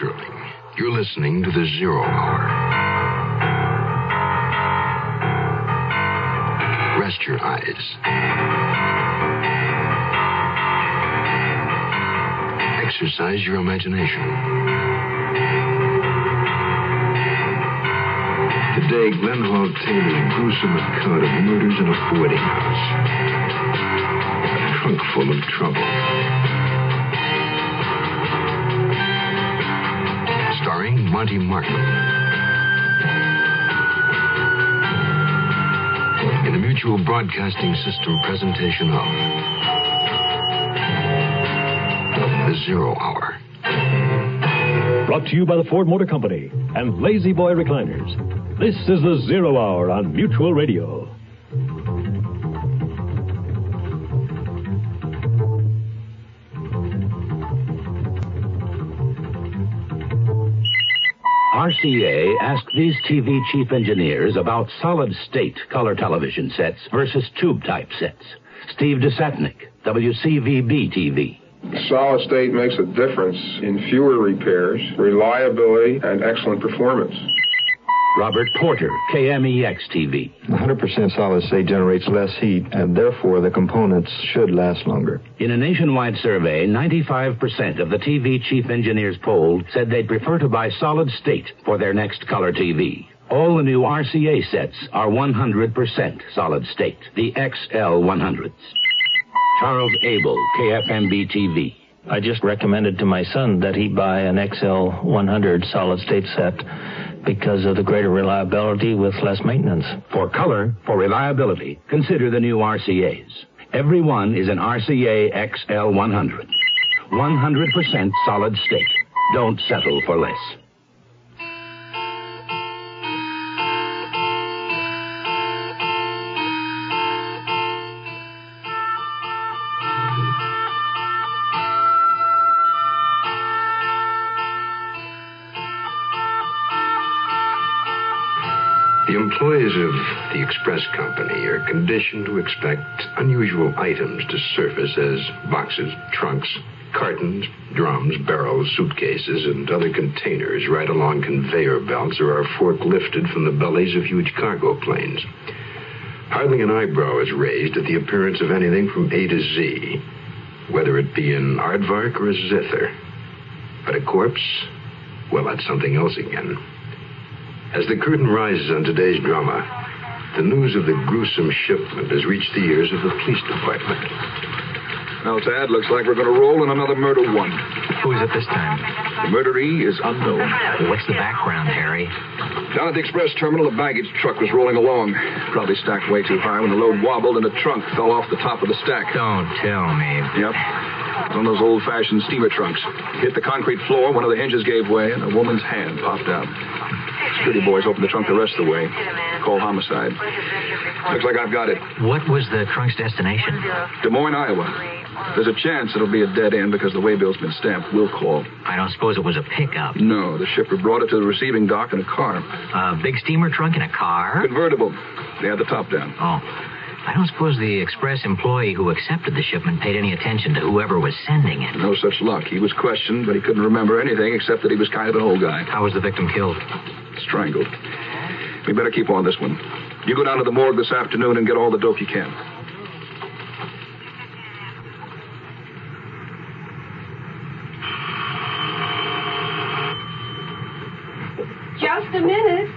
You're listening to the Zero Hour. Rest your eyes. Exercise your imagination. Today, Glenn Hall Taylor's gruesome account of murders in a boarding house. A trunk full of trouble. Monty Markham. In a mutual broadcasting system presentation of The Zero Hour. Brought to you by the Ford Motor Company and La-Z-Boy Recliners. This is the Zero Hour on Mutual Radio. RCA asked these TV chief engineers about solid state color television sets versus tube type sets. Steve Desatnik, WCVB TV. Solid state makes a difference in fewer repairs, reliability, and excellent performance. Robert Porter, KMEX TV. 100% solid state generates less heat, and therefore the components should last longer. In a nationwide survey, 95% of the TV chief engineers polled said they'd prefer to buy solid state for their next color TV. All the new RCA sets are 100% solid state, the XL100s. Charles Abel, KFMB TV. I just recommended to my son that he buy an XL 100 solid state set because of the greater reliability with less maintenance. For color, for reliability, consider the new RCAs. Every one is an RCA XL100. 100% solid state. Don't settle for less. Employees of the Express Company are conditioned to expect unusual items to surface as boxes, trunks, cartons, drums, barrels, suitcases, and other containers right along conveyor belts or are forklifted from the bellies of huge cargo planes. Hardly an eyebrow is raised at the appearance of anything from A to Z, whether it be an aardvark or a zither. But a corpse? Well, that's something else again. As the curtain rises on today's drama, the news of the gruesome shipment has reached the ears of the police department. Now, Tad, looks like we're going to roll in another murder one. Who is it this time? The murderee is unknown. What's the background, Harry? Down at the express terminal, a baggage truck was rolling along. Probably stacked way too high when the load wobbled and the trunk fell off the top of the stack. Don't tell me. Yep. One of those old-fashioned steamer trunks. Hit the concrete floor, one of the hinges gave way, and a woman's hand popped out. Security boys open the trunk the rest of the way. Call homicide. Looks like I've got it. What was the trunk's destination? Des Moines, Iowa. There's a chance it'll be a dead end because the waybill's been stamped. We'll call. I don't suppose it was a pickup. No, the shipper brought it to the receiving dock in a car. A big steamer trunk in a car? Convertible. They had the top down. Oh. I don't suppose the express employee who accepted the shipment paid any attention to whoever was sending it. No such luck. He was questioned, but he couldn't remember anything except that he was kind of an old guy. How was the victim killed? Strangled. We better keep on this one. You go down to the morgue this afternoon and get all the dope you can. Just a minute.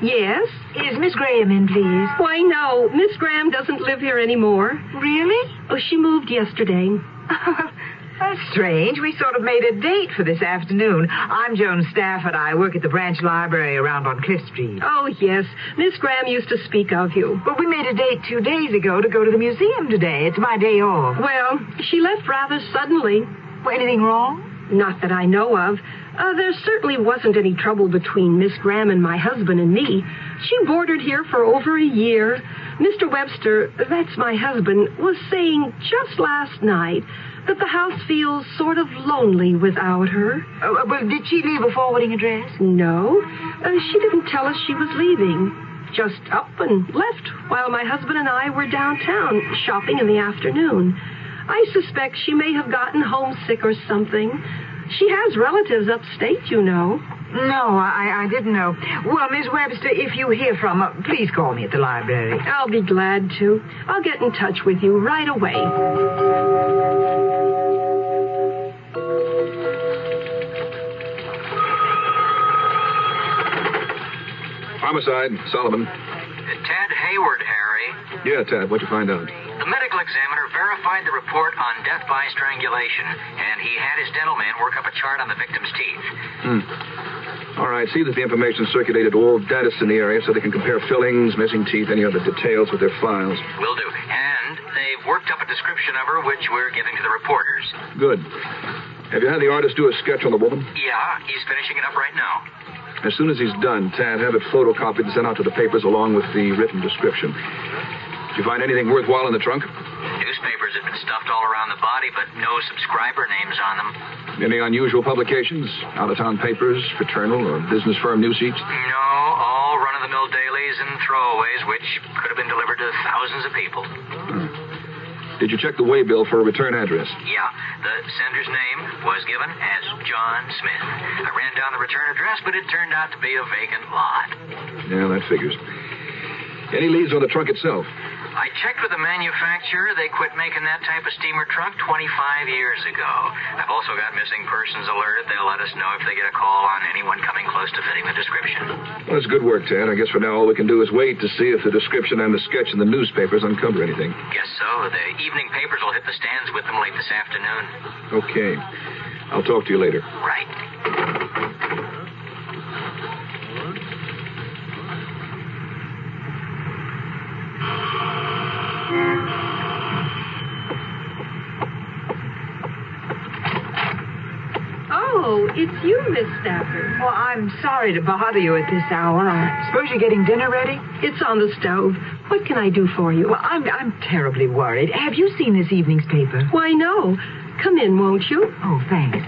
Yes? Is Miss Graham in, please? Why, no. Miss Graham doesn't live here anymore. Really? Oh, she moved yesterday. That's strange. We sort of made a date for this afternoon. I'm Joan Stafford. I work at the branch library around on Cliff Street. Oh, yes. Miss Graham used to speak of you. But we made a date two days ago to go to the museum today. It's my day off. Well, she left rather suddenly. Well, anything wrong? Not that I know of. Uh, there certainly wasn't any trouble between Miss Graham and my husband and me. She boarded here for over a year. Mr. Webster, that's my husband, was saying just last night that the house feels sort of lonely without her. Uh, well, did she leave a forwarding address? No, uh, she didn't tell us she was leaving. Just up and left while my husband and I were downtown shopping in the afternoon. I suspect she may have gotten homesick or something. She has relatives upstate, you know. No, I, I didn't know. Well, Miss Webster, if you hear from her, please call me at the library. I'll be glad to. I'll get in touch with you right away. Homicide, Solomon. Ted Hayward, Harry. Yeah, Ted, what'd you find out? The medical examiner verified the report on death by strangulation, and he had his dental man work up a chart on the victim's teeth. Hmm. All right, see that the information circulated to all dentists in the area so they can compare fillings, missing teeth, any other details with their files. Will do. And they've worked up a description of her, which we're giving to the reporters. Good. Have you had the artist do a sketch on the woman? Yeah, he's finishing it up right now. As soon as he's done, Tad, have it photocopied and sent out to the papers along with the written description. Did you find anything worthwhile in the trunk? Newspapers have been stuffed all around the body, but no subscriber names on them. Any unusual publications? Out of town papers, fraternal, or business firm news sheets? No, all run of the mill dailies and throwaways, which could have been delivered to thousands of people. Hmm. Did you check the waybill for a return address? Yeah, the sender's name was given as John Smith. I ran down the return address, but it turned out to be a vacant lot. Yeah, that figures. Any leads on the trunk itself? Checked with the manufacturer. They quit making that type of steamer trunk 25 years ago. I've also got missing persons alerted. They'll let us know if they get a call on anyone coming close to fitting the description. Well, that's good work, Tad. I guess for now all we can do is wait to see if the description and the sketch in the newspapers uncover anything. Guess so. The evening papers will hit the stands with them late this afternoon. Okay. I'll talk to you later. Right. Oh, it's you, Miss Stafford. Well, I'm sorry to bother you at this hour. I suppose you're getting dinner ready? It's on the stove. What can I do for you? Well, I'm, I'm terribly worried. Have you seen this evening's paper? Why, no. Come in, won't you? Oh, thanks.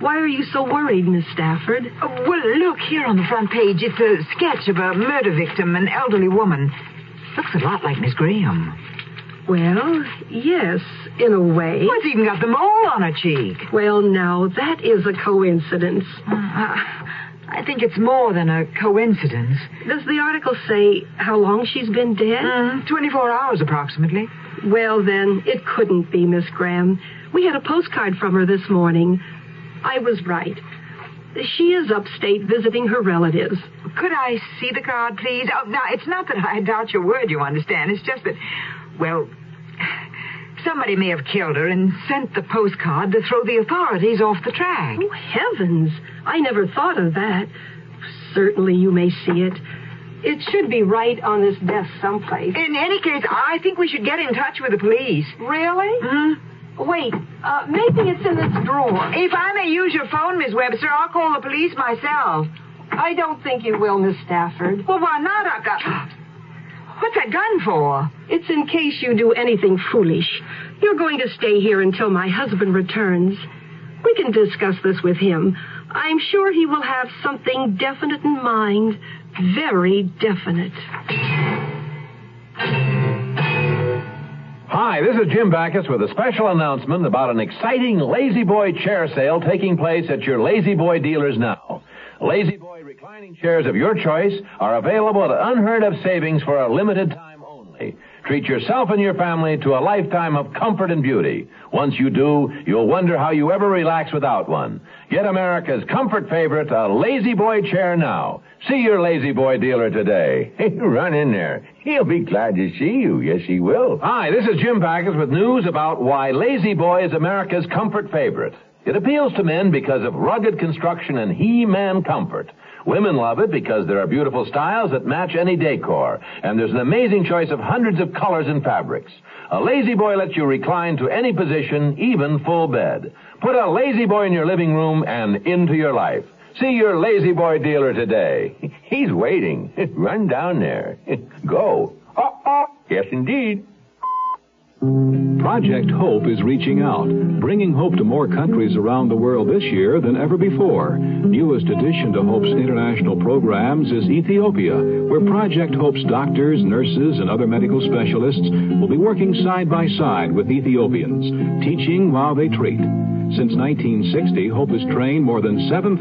Why are you so worried, Miss Stafford? Oh, well, look, here on the front page, it's a sketch of a murder victim, an elderly woman. Looks a lot like Miss Graham. Well, yes, in a way. What's even got the mole on her cheek? Well, now, that is a coincidence. Uh, I think it's more than a coincidence. Does the article say how long she's been dead? Mm, 24 hours, approximately. Well, then, it couldn't be, Miss Graham. We had a postcard from her this morning. I was right. She is upstate visiting her relatives. Could I see the card, please? Oh, now, it's not that I doubt your word, you understand. It's just that, well, somebody may have killed her and sent the postcard to throw the authorities off the track. Oh, heavens. I never thought of that. Certainly you may see it. It should be right on this desk someplace. In any case, I think we should get in touch with the police. Really? Hmm? Wait, uh, maybe it's in this drawer. If I may use your phone, Miss Webster, I'll call the police myself. I don't think you will, Miss Stafford. Well, why not? I've got... What's that gun for? It's in case you do anything foolish. You're going to stay here until my husband returns. We can discuss this with him. I'm sure he will have something definite in mind. Very definite. Hi, this is Jim Backus with a special announcement about an exciting La-Z-Boy chair sale taking place at your La-Z-Boy dealers now. La-Z-Boy reclining chairs of your choice are available at unheard of savings for a limited time only. Treat yourself and your family to a lifetime of comfort and beauty. Once you do, you'll wonder how you ever relax without one. Get America's comfort favorite, a La-Z-Boy chair now. See your La-Z-Boy dealer today. Run in there. He'll be glad to see you. Yes, he will. Hi, this is Jim Backus with news about why La-Z-Boy is America's comfort favorite. It appeals to men because of rugged construction and he-man comfort. Women love it because there are beautiful styles that match any decor, and there's an amazing choice of hundreds of colors and fabrics. A La-Z-Boy lets you recline to any position, even full bed. Put a La-Z-Boy in your living room and into your life. See your La-Z-Boy dealer today. He's waiting. Run down there. Go. Oh. Yes, indeed. Project Hope is reaching out, bringing hope to more countries around the world this year than ever before. Newest addition to Hope's international programs is Ethiopia, where Project Hope's doctors, nurses, and other medical specialists will be working side by side with Ethiopians, teaching while they treat. Since 1960, Hope has trained more than 7,000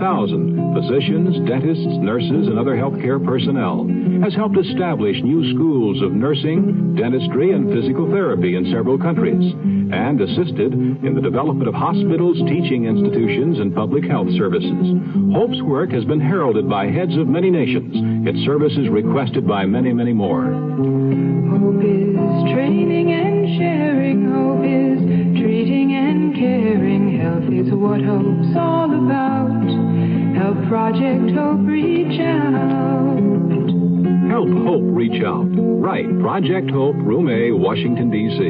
physicians, dentists, nurses, and other healthcare personnel, has helped establish new schools of nursing, dentistry, and physical therapy in several countries, and assisted in the development of hospitals, teaching institutions, and public health services. Hope's work has been heralded by heads of many nations, its services requested by many, many more. Hope is training and sharing. Hope is treating and caring. Health is what hope's all about. Help Project Hope reach out. Help Hope reach out. Right, Project Hope, Room A, Washington, D.C.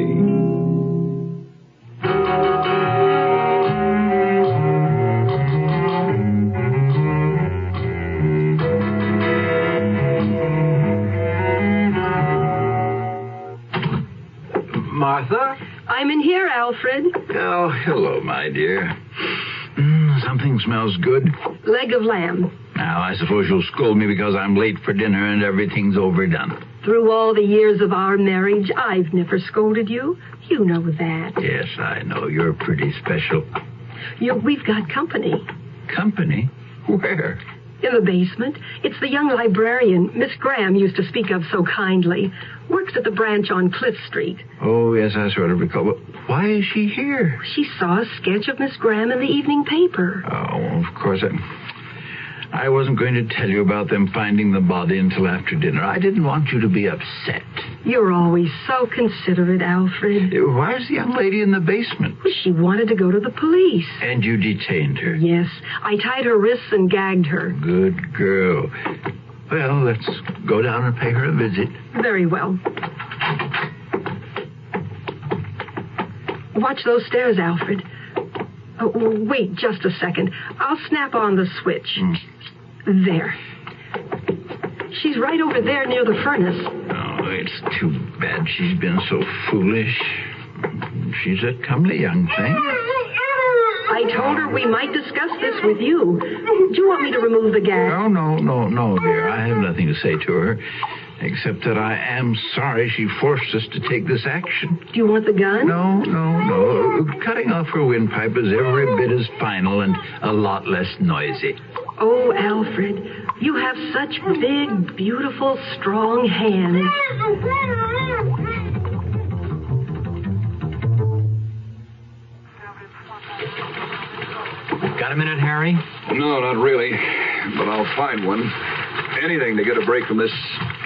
Martha? I'm in here, Alfred. Oh, hello, my dear. Mm, something smells good. Leg of lamb. Now, I suppose you'll scold me because I'm late for dinner and everything's overdone. Through all the years of our marriage, I've never scolded you. You know that. Yes, I know. You're pretty special. You, we've got company. Company? Where? In the basement. It's the young librarian Miss Graham used to speak of so kindly. Works at the branch on Cliff Street. Oh, yes, I sort of recall. But why is she here? She saw a sketch of Miss Graham in the evening paper. Oh, of course. I, I wasn't going to tell you about them finding the body until after dinner. I didn't want you to be upset. You're always so considerate, Alfred. Why is the young lady in the basement? She wanted to go to the police. And you detained her? Yes. I tied her wrists and gagged her. Good girl. Well, let's go down and pay her a visit. Very well. Watch those stairs, Alfred. Oh, wait just a second. I'll snap on the switch. Mm. There. She's right over there near the furnace. Oh, it's too bad she's been so foolish. She's a comely young thing. I told her we might discuss this with you. Do you want me to remove the gag? No, no, no, no, dear. I have nothing to say to her, except that I am sorry she forced us to take this action. Do you want the gun? No, no, no. Cutting off her windpipe is every bit as final and a lot less noisy. Oh, Alfred, you have such big, beautiful, strong hands. Got a minute, Harry? No, not really. But I'll find one. Anything to get a break from this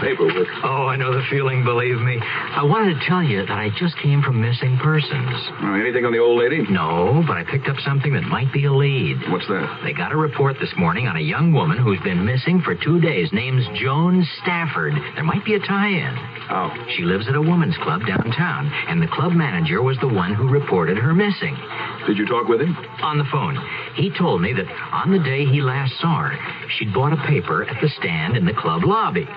paperwork. Oh, I know the feeling, believe me. I wanted to tell you that I just came from missing persons. Uh, anything on the old lady? No, but I picked up something that might be a lead. What's that? They got a report this morning on a young woman who's been missing for two days. Name's Joan Stafford. There might be a tie-in. How? She lives at a woman's club downtown, and the club manager was the one who reported her missing. Did you talk with him? On the phone. He told me that on the day he last saw her, she'd bought a paper at the stand in the club lobby.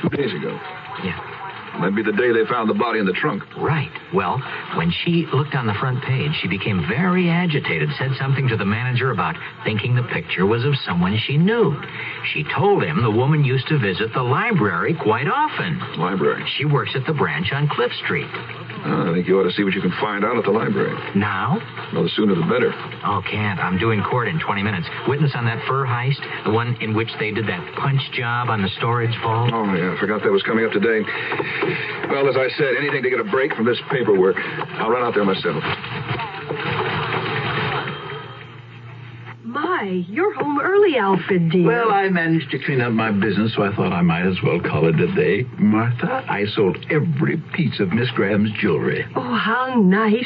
Two days ago. Yeah. That'd be the day they found the body in the trunk. Right. Well, when she looked on the front page, she became very agitated, said something to the manager about thinking the picture was of someone she knew. She told him the woman used to visit the library quite often. Library? She works at the branch on Cliff Street. I think you ought to see what you can find out at the library. Now? Well, the sooner the better. Oh, can't. I'm doing court in 20 minutes. Witness on that fur heist, the one in which they did that punch job on the storage vault. Oh, yeah, I forgot that was coming up today. Well, as I said, anything to get a break from this paperwork. I'll run out there myself. My, you're home early, Alfred, dear. Well, I managed to clean up my business, so I thought I might as well call it a day. Martha, I sold every piece of Miss Graham's jewelry. Oh, how nice.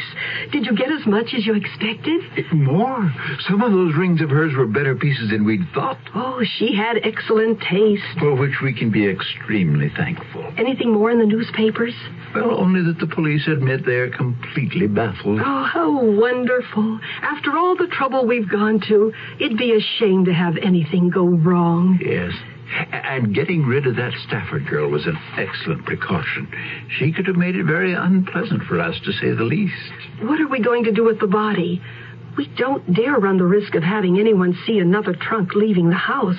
Did you get as much as you expected? Eh, more. Some of those rings of hers were better pieces than we'd thought. Oh, she had excellent taste. For which we can be extremely thankful. Anything more in the newspapers? Well, only that the police admit they're completely baffled. Oh, how wonderful. After all the trouble we've gone to, it'd be a shame to have anything go wrong. Yes. And getting rid of that Stafford girl was an excellent precaution. She could have made it very unpleasant for us, to say the least. What are we going to do with the body? We don't dare run the risk of having anyone see another trunk leaving the house.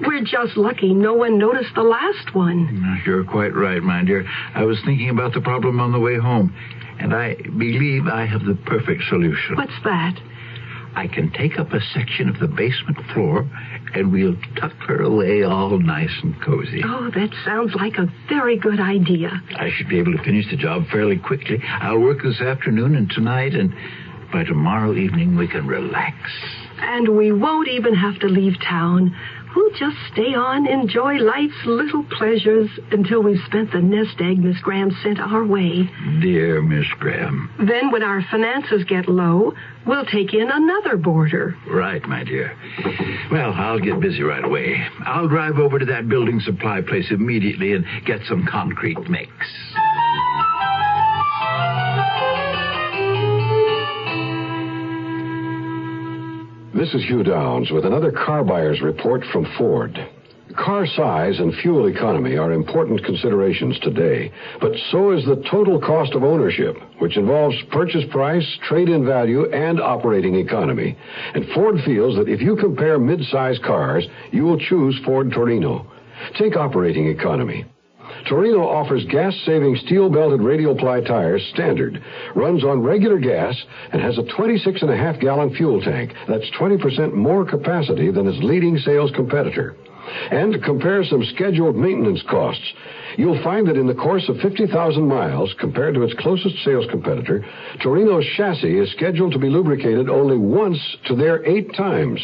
We're just lucky no one noticed the last one. Mm, you're quite right, my dear. I was thinking about the problem on the way home, and I believe I have the perfect solution. What's that? I can take up a section of the basement floor, and we'll tuck her away all nice and cozy. Oh, that sounds like a very good idea. I should be able to finish the job fairly quickly. I'll work this afternoon and tonight, and by tomorrow evening we can relax. And we won't even have to leave town. We'll just stay on, enjoy life's little pleasures until we've spent the nest egg Miss Graham sent our way. Dear Miss Graham. Then, when our finances get low, we'll take in another boarder. Right, my dear. Well, I'll get busy right away. I'll drive over to that building supply place immediately and get some concrete mix. This is Hugh Downs with another car buyer's report from Ford. Car size and fuel economy are important considerations today, but so is the total cost of ownership, which involves purchase price, trade in value, and operating economy. And Ford feels that if you compare mid-size cars, you will choose Ford Torino. Take operating economy. Torino offers gas-saving steel-belted radial ply tires standard, runs on regular gas, and has a 26.5-gallon fuel tank. That's 20% more capacity than its leading sales competitor. And to compare some scheduled maintenance costs. You'll find that in the course of 50,000 miles, compared to its closest sales competitor, Torino's chassis is scheduled to be lubricated only once to their eight times.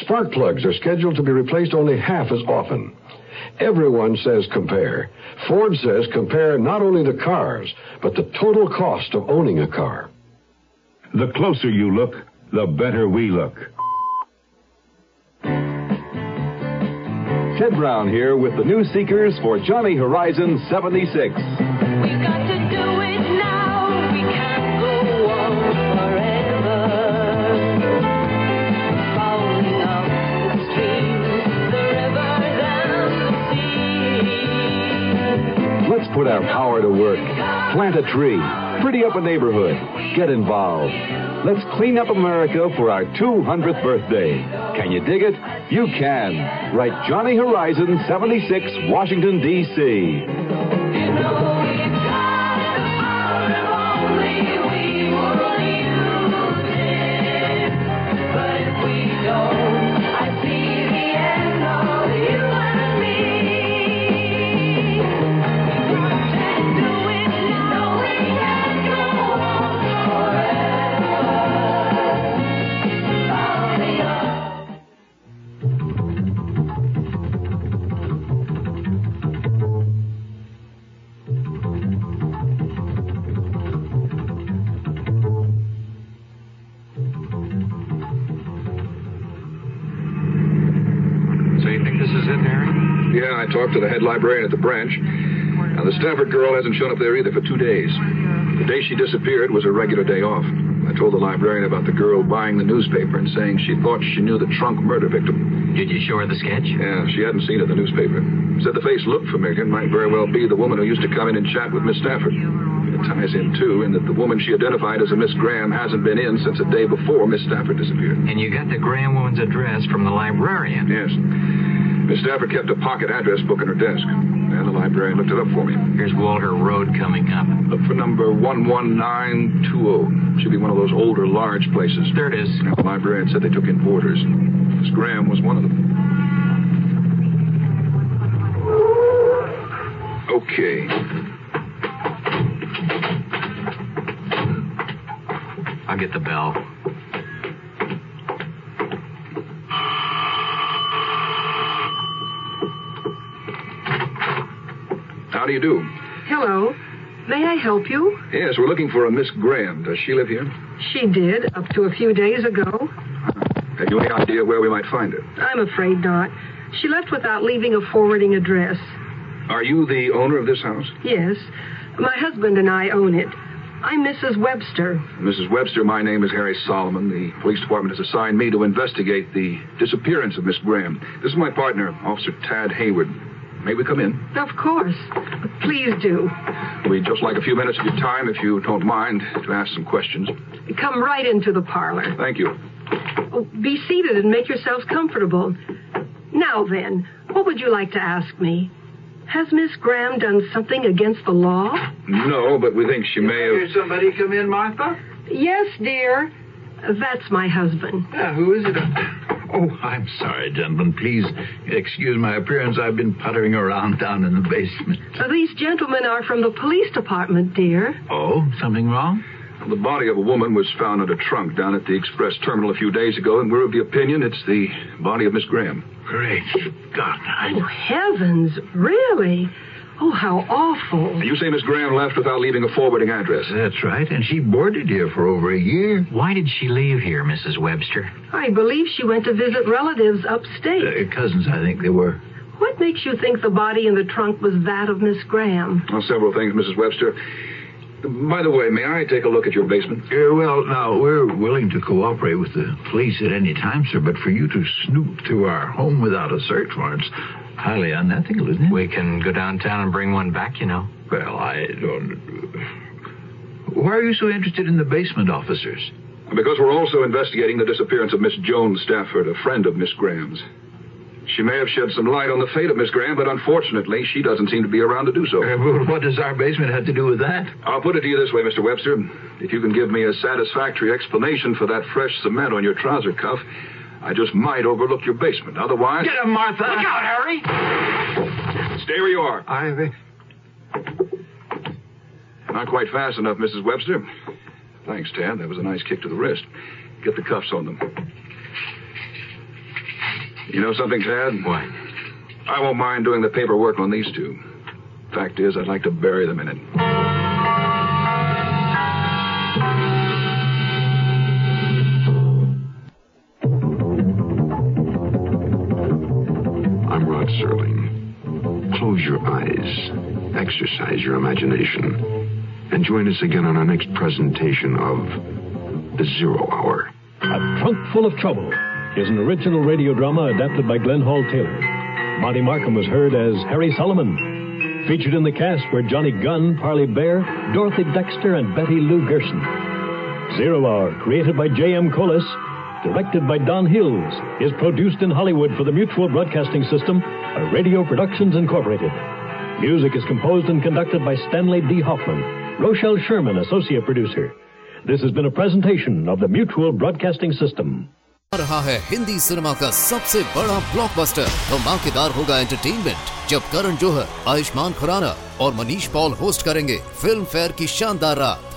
Spark plugs are scheduled to be replaced only half as often. Everyone says compare. Ford says compare not only the cars, but the total cost of owning a car. The closer you look, the better we look. Ted Brown here with the new seekers for Johnny Horizon 76. Put our power to work. Plant a tree. Pretty up a neighborhood. Get involved. Let's clean up America for our 200th birthday. Can you dig it? You can. Write Johnny Horizon 76, Washington, D.C. I talked to the head librarian at the branch. Now, the Stafford girl hasn't shown up there either for two days. The day she disappeared was a regular day off. I told the librarian about the girl buying the newspaper and saying she thought she knew the trunk murder victim. Did you show her the sketch? Yeah, she hadn't seen it in the newspaper. Said the face looked familiar. And might very well be the woman who used to come in and chat with Miss Stafford. It ties in, too, in that the woman she identified as a Miss Graham hasn't been in since the day before Miss Stafford disappeared. And you got the Graham woman's address from the librarian. Yes. Miss Stafford kept a pocket address book in her desk. And the librarian looked it up for me. Here's Walter Road coming up. Look for number 11920. Should be one of those older, large places. There it is. The librarian said they took in boarders. Miss Graham was one of them. Okay. I'll get the bell. How do you do? Hello. May I help you? Yes, we're looking for a Miss Graham. Does she live here? She did, up to a few days ago. Ah, have you any idea where we might find her? I'm afraid not. She left without leaving a forwarding address. Are you the owner of this house? Yes. My husband and I own it. I'm Mrs. Webster. Mrs. Webster, my name is Harry Solomon. The police department has assigned me to investigate the disappearance of Miss Graham. This is my partner, Officer Tad Hayward. May we come in? Of course. Please do. We'd just like a few minutes of your time, if you don't mind, to ask some questions. Come right into the parlor. Thank you. Oh, be seated and make yourselves comfortable. Now then, what would you like to ask me? Has Miss Graham done something against the law? No, but we think she may have. somebody come in, Martha? Yes, dear. That's my husband. Yeah, who is it? Oh, I'm sorry, gentlemen. Please excuse my appearance. I've been puttering around down in the basement. Uh, These gentlemen are from the police department, dear. Oh, something wrong? The body of a woman was found in a trunk down at the express terminal a few days ago, and we're of the opinion it's the body of Miss Graham. Great God. I... Oh, heavens, really? Oh, how awful. You say Miss Graham left without leaving a forwarding address. That's right, and she boarded here for over a year. Why did she leave here, Mrs. Webster? I believe she went to visit relatives upstate. Uh, cousins, I think they were. What makes you think the body in the trunk was that of Miss Graham? Well, several things, Mrs. Webster. By the way, may I take a look at your basement? Uh, well, now, we're willing to cooperate with the police at any time, sir, but for you to snoop through our home without a search warrant's highly unethical, isn't it? We can go downtown and bring one back, you know. Well, I don't. Why are you so interested in the basement officers? Because we're also investigating the disappearance of Miss Joan Stafford, a friend of Miss Graham's. She may have shed some light on the fate of Miss Graham, but unfortunately, she doesn't seem to be around to do so. Uh, well, what does our basement have to do with that? I'll put it to you this way, Mr. Webster. If you can give me a satisfactory explanation for that fresh cement on your trouser cuff, I just might overlook your basement. Otherwise. Get him, Martha! Look out, Harry! Stay where you are. I. Not quite fast enough, Mrs. Webster. Thanks, Tad. That was a nice kick to the wrist. Get the cuffs on them. You know something, Tad? What? I won't mind doing the paperwork on these two. Fact is, I'd like to bury them in it. Serling. Close your eyes, exercise your imagination, and join us again on our next presentation of The Zero Hour. A Trunk Full of Trouble is an original radio drama adapted by Glenn Hall Taylor. Monty Markham was heard as Harry Solomon. Featured in the cast were Johnny Gunn, Parley Baer, Dorothy Dexter, and Betty Lou Gerson. Zero Hour, created by J.M. Collis, directed by Don Hills, is produced in Hollywood for the Mutual Broadcasting System by Radio Productions Incorporated. Music is composed and conducted by Stanley D. Hoffman. Rochelle Sherman, associate producer. This has been a presentation of the Mutual Broadcasting System. आ रहा है Hindi cinema का सबसे बड़ा blockbuster धमाकेदार होगा entertainment जब करण जौहर आयुष्मान खुराना और Manish Paul host करेंगे फिल्म फेयर की शानदार रात